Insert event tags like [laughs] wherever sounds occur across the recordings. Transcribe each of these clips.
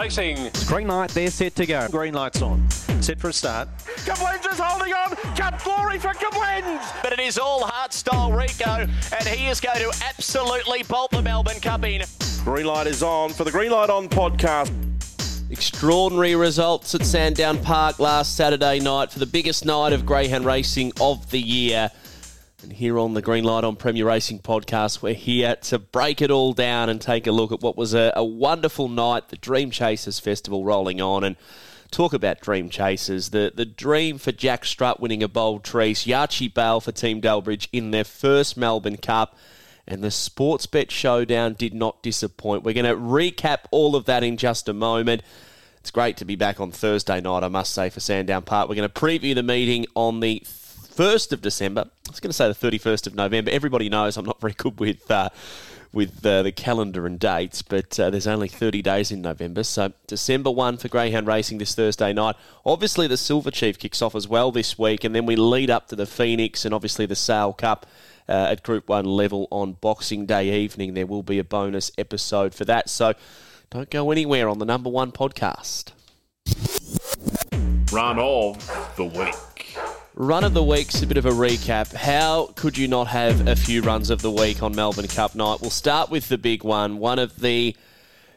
Racing. Green light, they're set to go. Green lights on. Set for a start. Kablens is holding on. Cup glory for Kablens. But it is all heart style Rico, and he is going to absolutely bolt the Melbourne Cup in. Green light is on for the Green Light On podcast. Extraordinary results at Sandown Park last Saturday night for the biggest night of greyhound racing of the year. And here on the Green Light on Premier Racing podcast, we're here to break it all down and take a look at what was a, a wonderful night, the Dream Chasers Festival rolling on, and talk about Dream Chasers. The the dream for Jack Strutt winning a Bold Trease, Yachi Bale for Team Delbridge in their first Melbourne Cup. And the Sportsbet Showdown did not disappoint. We're going to recap all of that in just a moment. It's great to be back on Thursday night, I must say, for Sandown Park. We're going to preview the meeting on the 1st of December. I was going to say the 31st of November. Everybody knows I'm not very good with. Uh, with uh, the calendar and dates, but uh, there's only 30 days in November. So, December 1 for Greyhound Racing this Thursday night. Obviously, the Silver Chief kicks off as well this week, and then we lead up to the Phoenix and obviously the Sale Cup uh, at Group 1 level on Boxing Day evening. There will be a bonus episode for that. So, don't go anywhere on the number one podcast. Run of the week. Run of the week's a bit of a recap. How could you not have a few runs of the week on Melbourne Cup night? We'll start with the big one. One of the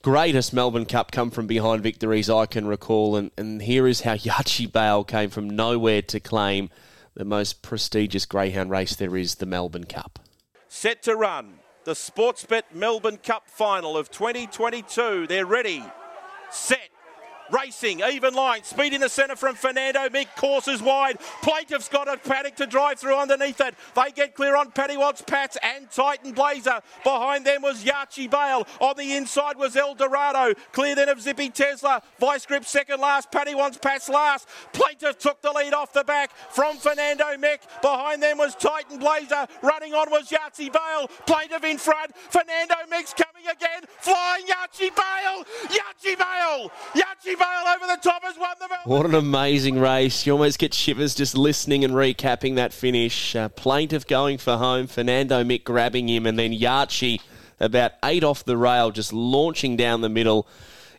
greatest Melbourne Cup come from behind victories I can recall, and, and here is how Yachi Bale came from nowhere to claim the most prestigious greyhound race there is, the Melbourne Cup. Set to run. The Sportsbet Melbourne Cup final of 2022. They're ready. Set. Racing, even line, speed in the centre from Fernando Mick, courses wide. Plaintiff's got a paddock to drive through underneath it. They get clear on Paddy Watts, Pats, and Titan Blazer. Behind them was Yachi Bale. On the inside was El Dorado. Clear then of Zippy Tesla. Vice grip second last. Paddy Watts, Pats last. Plaintiff took the lead off the back from Fernando Mick. Behind them was Titan Blazer. Running on was Yachi Bale. Plaintiff in front. Fernando Mick's coming again. Flying Yachi Bale. Yachi Bale. Yachi Bale over the top has won the What an amazing race. You almost get shivers just listening and recapping that finish. Uh, plaintiff going for home, Fernando Mick grabbing him, and then Yachi about eight off the rail, just launching down the middle.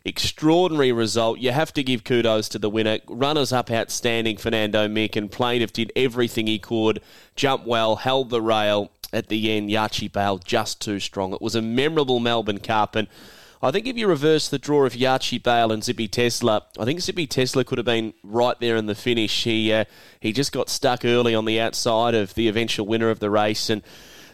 Extraordinary result. You have to give kudos to the winner. Runners up outstanding, Fernando Mick, and Plaintiff did everything he could. Jumped well, held the rail. At the end, Yachi Bale just too strong. It was a memorable Melbourne Cup, and I think if you reverse the draw of Yachi Bale and Zippy Tesla, I think Zippy Tesla could have been right there in the finish. He uh, he just got stuck early on the outside of the eventual winner of the race, and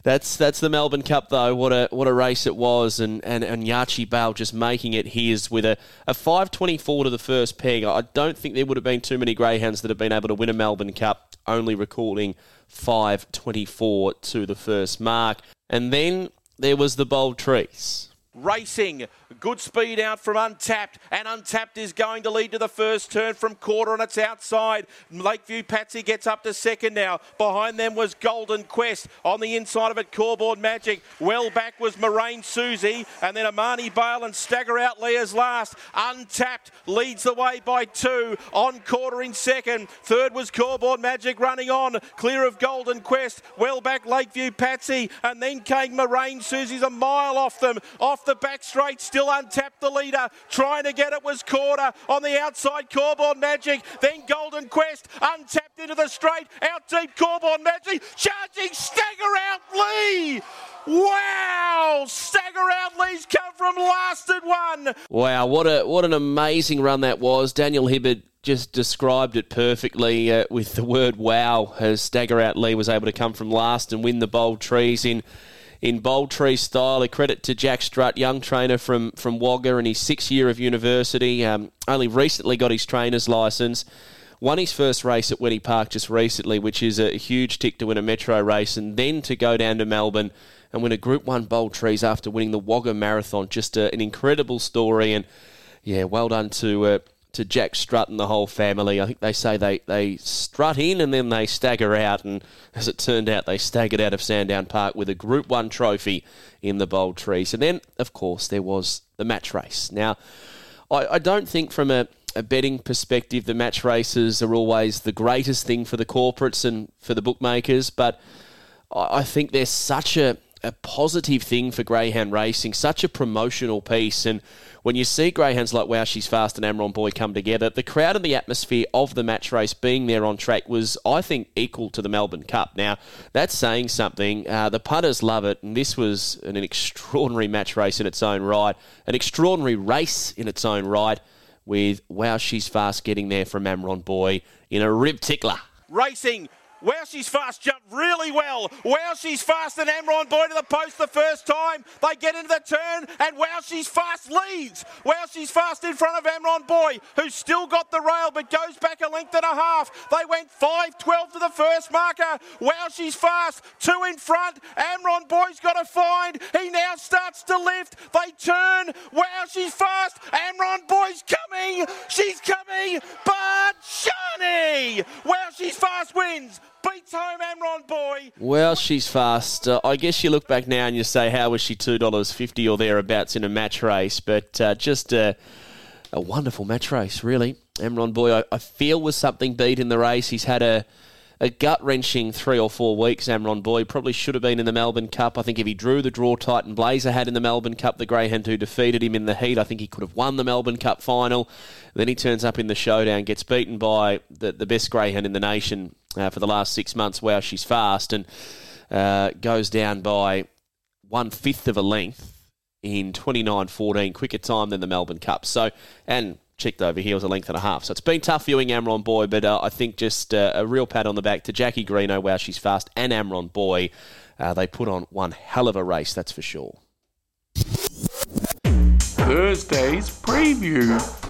that's that's the Melbourne Cup though. What a what a race it was, and and, and Yachi Bale just making it his with a, a five twenty four to the first peg. I don't think there would have been too many greyhounds that have been able to win a Melbourne Cup, only recording five twenty four to the first mark, and then there was the Bold Trease. Racing, good speed out from Untapped, and Untapped is going to lead to the first turn from quarter on its outside. Lakeview Patsy gets up to second now. Behind them was Golden Quest. On the inside of it, Coreboard Magic. Well back was Moraine Susie, and then Amani Bale and Stagger Out Lee's last. Untapped leads the way by two. On quarter in second. Third was Coreboard Magic running on. Clear of Golden Quest. Well back Lakeview Patsy, and then came Moraine Susie's a mile off them. Off the back straight, still untapped the leader. Trying to get it was Quarter. On the outside, Corborn Magic. Then Golden Quest. Untapped into the straight. Out deep, Corborn Magic. Charging Stagger Out Lee. Wow! Stagger Out Lee's come from last at one. Wow, what a what an amazing run that was. Daniel Hibbard just described it perfectly uh, with the word wow as Stagger Out Lee was able to come from last and win the Bold Trease in in bold tree style. A credit to Jack Strutt, young trainer from from Wagga in his sixth year of university. Um, only recently got his trainer's license. Won his first race at Wenny Park just recently, which is a huge tick to win a metro race, and then to go down to Melbourne and win a Group One Bold Trease after winning the Wagga Marathon. Just a, an incredible story, and yeah, well done to uh, to Jack Strutt and the whole family. I think they say they, they strut in and then they stagger out, and as it turned out, they staggered out of Sandown Park with a Group 1 trophy in the Bold Trease. And then, of course, there was the match race. Now, I, I don't think from a, a betting perspective the match races are always the greatest thing for the corporates and for the bookmakers, but I, I think there's such a a positive thing for greyhound racing, such a promotional piece. And when you see greyhounds like Wow She's Fast and Amron Boy come together, the crowd and the atmosphere of the match race being there on track was, I think, equal to the Melbourne Cup. Now, that's saying something. Uh, the punters love it, and this was an, an extraordinary match race in its own right, an extraordinary race in its own right, with Wow She's Fast getting there from Amron Boy in a rib tickler. Racing Wow, she's fast. Jumped really well. Wow, she's fast. And Amron Boy to the post the first time. They get into the turn, and wow, she's fast leads. Wow, she's fast in front of Amron Boy, who's still got the rail but goes back a length and a half. They went 5 12 to the first marker. Wow, she's fast. Two in front. Amron Boy's got to find. He now starts to lift. They turn. Wow, she's fast. Amron Boy's coming. She's coming. But Shani. Wow, she's fast wins beats home Amron boy. Well, she's fast. Uh, I guess you look back now and you say, how was she two dollars fifty or thereabouts in a match race? But uh, just a, a, wonderful match race, really. Amron boy, I, I, feel was something beat in the race. He's had a a gut wrenching three or four weeks. Amron boy probably should have been in the Melbourne Cup. I think if he drew the draw Titan Blazer had in the Melbourne Cup, the greyhound who defeated him in the heat, I think he could have won the Melbourne Cup final. Then he turns up in the showdown, gets beaten by the, the best greyhound in the nation uh, for the last six months. Wow, she's fast and uh, goes down by one fifth of a length in 29.14, quicker time than the Melbourne Cup. So, and checked over here was a length and a half. So it's been tough viewing Amron Boy, but uh, I think just uh, a real pat on the back to Jackie Greeno. Wow, she's fast, and Amron Boy. Uh, they put on one hell of a race, that's for sure. Thursday's preview.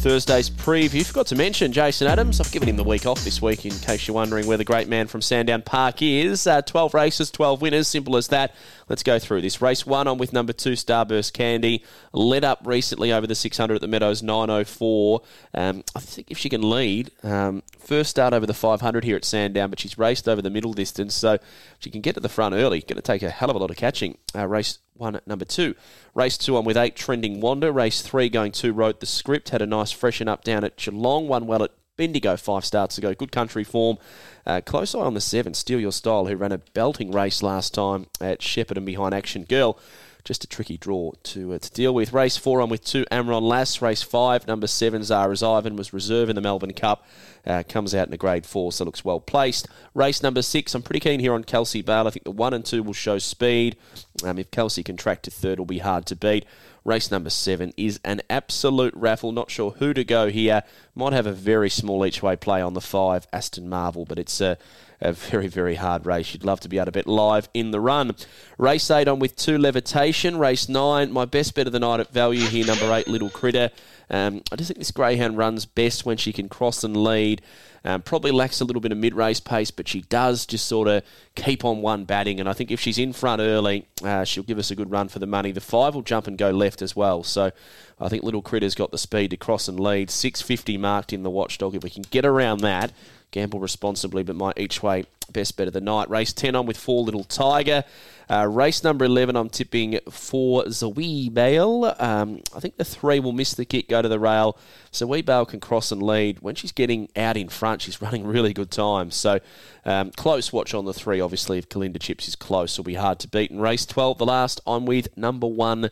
Thursday's preview. Forgot to mention Jason Adams. I've given him the week off this week in case you're wondering where the great man from Sandown Park is. Uh, 12 races, 12 winners, simple as that. Let's go through this. Race one on with number two, Starburst Candy. Led up recently over the 600 at the Meadows, 904. Um, I think if she can lead, um, first start over the 500 here at Sandown, but she's raced over the middle distance, so she can get to the front early. Going to take a hell of a lot of catching. Uh, race one at number two. Race two on with eight, Trending Wander. Race three going two, wrote the script. Had a nice freshen up down at Geelong. One well at Bendigo five starts ago. Good country form. Uh, close eye on the seven, Steal Your Style, who ran a belting race last time at Shepparton behind Action Girl just a tricky draw to uh, to deal with. Race four on with two Amron Lass. Race five, number seven Zara's Ivan was reserve in the Melbourne Cup. Uh, comes out in a grade four, so looks well placed. Race number six, I'm pretty keen here on Kelsey Bale. I think the one and two will show speed. Um, if Kelsey can track to third, it'll be hard to beat. Race number seven is an absolute raffle. Not sure who to go here. Might have a very small each way play on the five, Aston Marvel, but it's a, a very, very hard race. You'd love to be able to bet live in the run. Race eight on with two levitation. Race nine, my best bet of the night at value here, number eight, Little Critter. Um, I just think this greyhound runs best when she can cross and lead. Um, probably lacks a little bit of mid race pace, but she does just sort of keep on one batting. And I think if she's in front early, uh, she'll give us a good run for the money. The five will jump and go left as well. So I think Little Critter's got the speed to cross and lead. 650 marked in the watchdog. If we can get around that, gamble responsibly, but my each way best bet of the night. Race 10 on with four Little Tiger. Uh, race number 11, I'm tipping for Zawi Bale. Um, I think the three will miss the kick, go to the rail. Zawi Bale can cross and lead. When she's getting out in front, she's [laughs] running really good times. So um, close watch on the three, obviously. If Kalinda Chips is close, it'll be hard to beat. And race 12, the last, I'm with number one,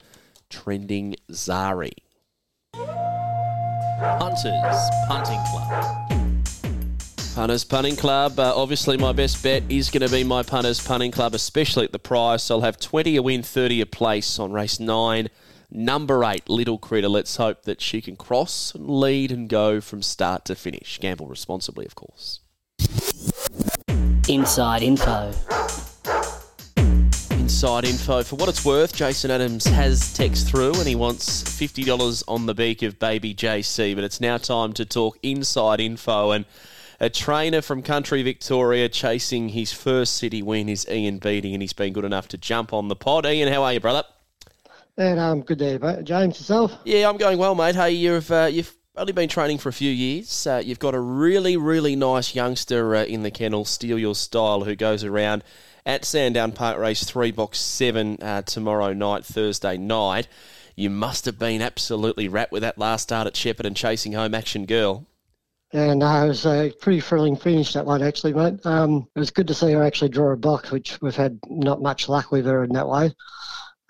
Trending Zari. Hunters Punting Club. Punters Punning Club. Uh, obviously, my best bet is going to be my Punters Punning Club, especially at the price. I'll have 20 a win, 30 a place on race 9. Number 8, Little Critter. Let's hope that she can cross and lead and go from start to finish. Gamble responsibly, of course. Inside info. Inside info. For what it's worth, Jason Adams has text through and he wants $50 on the beak of baby JC. But it's now time to talk inside info and a trainer from country Victoria chasing his first city win is Ian Beattie, and he's been good enough to jump on the pod. Ian, how are you, brother? And um, good day, mate. James, yourself? Yeah, I'm going well, mate. Hey, you've uh, you've only been training for a few years. Uh, you've got a really, really nice youngster uh, in the kennel, Steal Your Style, who goes around at Sandown Park Race 3, Box 7 uh, tomorrow night, Thursday night. You must have been absolutely wrapped with that last start at Shepparton chasing home Action Girl. And uh, it was a pretty thrilling finish, that one, actually, mate. Um, it was good to see her actually draw a box, which we've had not much luck with her in that way.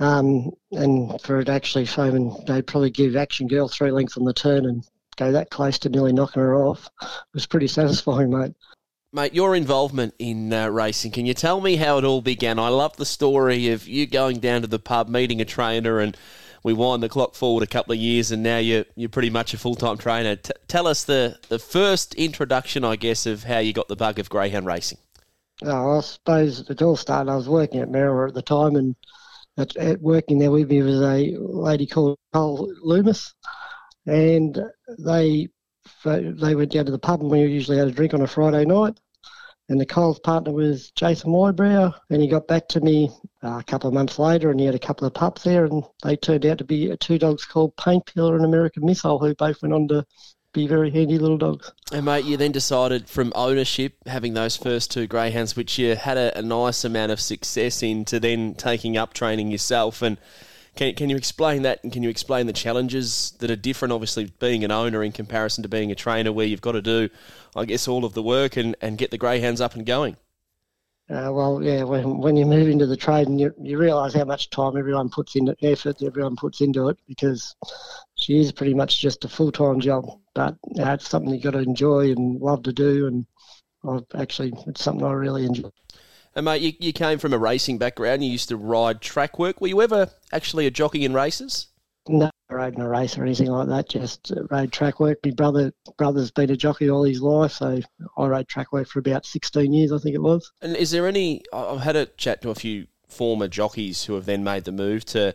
Um, and for it actually showing, they'd probably give Action Girl three lengths on the turn and go that close to nearly knocking her off It was pretty satisfying, mate. Mate, your involvement in uh, racing, can you tell me how it all began? I love the story of you going down to the pub, meeting a trainer, and we wind the clock forward a couple of years, and now you're, you're pretty much a full time trainer. T- tell us the, the first introduction, I guess, of how you got the bug of greyhound racing. Oh, I suppose it all started. I was working at Merriwa at the time, and at, at working there with me was a lady called Cole Loomis, and they they went down to the pub, and we usually had a drink on a Friday night. And the Cole's partner was Jason Wybrow, and he got back to me uh, a couple of months later, and he had a couple of pups there, and they turned out to be two dogs called Painkiller and American Missile, who both went on to be very handy little dogs. And mate, you then decided from ownership, having those first two greyhounds, which you had a, a nice amount of success in, to then taking up training yourself. And can, can you explain that? And can you explain the challenges that are different, obviously, being an owner in comparison to being a trainer, where you've got to do, I guess, all of the work and, and get the greyhounds up and going? Uh, well, yeah, when, when you move into the trade and you, you realise how much time everyone puts into effort, everyone puts into it, because she is pretty much just a full time job. But know, it's something you've got to enjoy and love to do, and I've actually, it's something I really enjoy. And mate, you, you came from a racing background. You used to ride track work. Were you ever actually a jockey in races? No, I rode in a race or anything like that. Just uh, rode track work. My brother brother's been a jockey all his life, so I rode track work for about sixteen years, I think it was. And is there any? I've had a chat to a few former jockeys who have then made the move to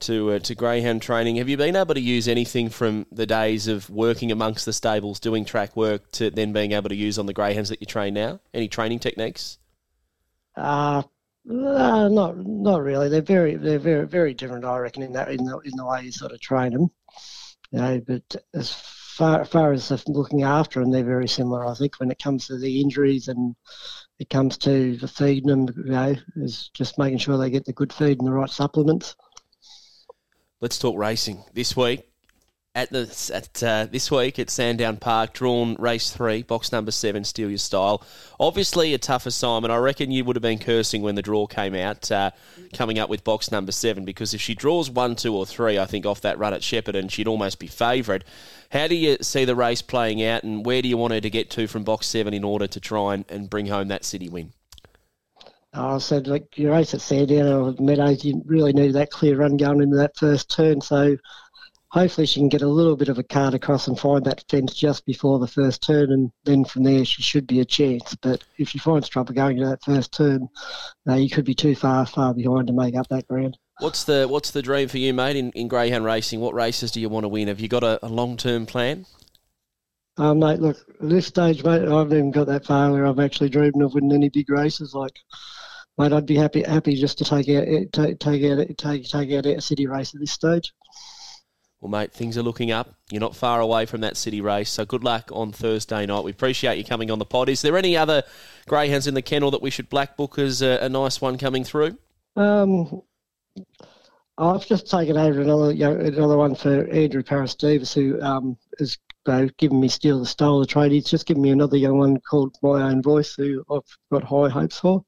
to uh, to greyhound training. Have you been able to use anything from the days of working amongst the stables doing track work to then being able to use on the greyhounds that you train now? Any training techniques? Uh, uh, not not really. They're very they're very very different, I reckon, in that in the in the way you sort of train them. You know, but as far, as far as looking after them, they're very similar. I think when it comes to the injuries and it comes to the feeding them, you know, is just making sure they get the good feed and the right supplements. Let's talk racing this week at the at uh, this week at Sandown Park, drawn race three, box number seven, Steal Your Style. Obviously, a tough assignment. I reckon you would have been cursing when the draw came out, uh, coming up with box number seven, because if she draws one, two, or three, I think off that run at Shepparton, she'd almost be favourite. How do you see the race playing out, and where do you want her to get to from box seven in order to try and, and bring home that city win? I said, like, your race at Sandown or Meadows, you really need that clear run going into that first turn. So hopefully she can get a little bit of a card across and find that fence just before the first turn, and then from there she should be a chance. But if she finds trouble going to that first turn, uh, you could be too far far behind to make up that ground. What's the What's the dream for you, mate, in, in greyhound racing? What races do you want to win? Have you got a, a long term plan? Um, mate, look, at this stage, mate, I haven't even got that far where I've actually dreamed of winning any big races. Like, mate, I'd be happy happy just to take out take take out take take out a city race at this stage. Well, mate, things are looking up. You're not far away from that city race, so good luck on Thursday night. We appreciate you coming on the pod. Is there any other greyhounds in the kennel that we should black book as a, a nice one coming through? Um, I've just taken over another you know, another one for Andrew Paris Davis, who um, has uh, given me Steal the Style of Trade. He's just given me another young one called My Own Voice, who I've got high hopes for.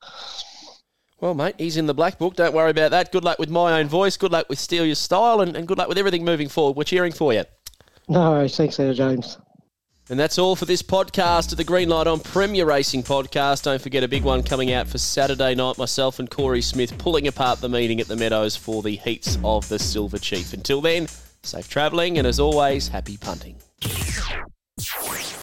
Well, mate, he's in the black book. Don't worry about that. Good luck with my own voice. Good luck with Steal Your Style, and, and good luck with everything moving forward. We're cheering for you. No, worries. thanks, there, James. And that's all for this podcast of the Green Light on Premier Racing podcast. Don't forget a big one coming out for Saturday night. Myself and Corey Smith pulling apart the meeting at the Meadows for the heats of the Silver Chief. Until then, safe travelling, and as always, happy punting.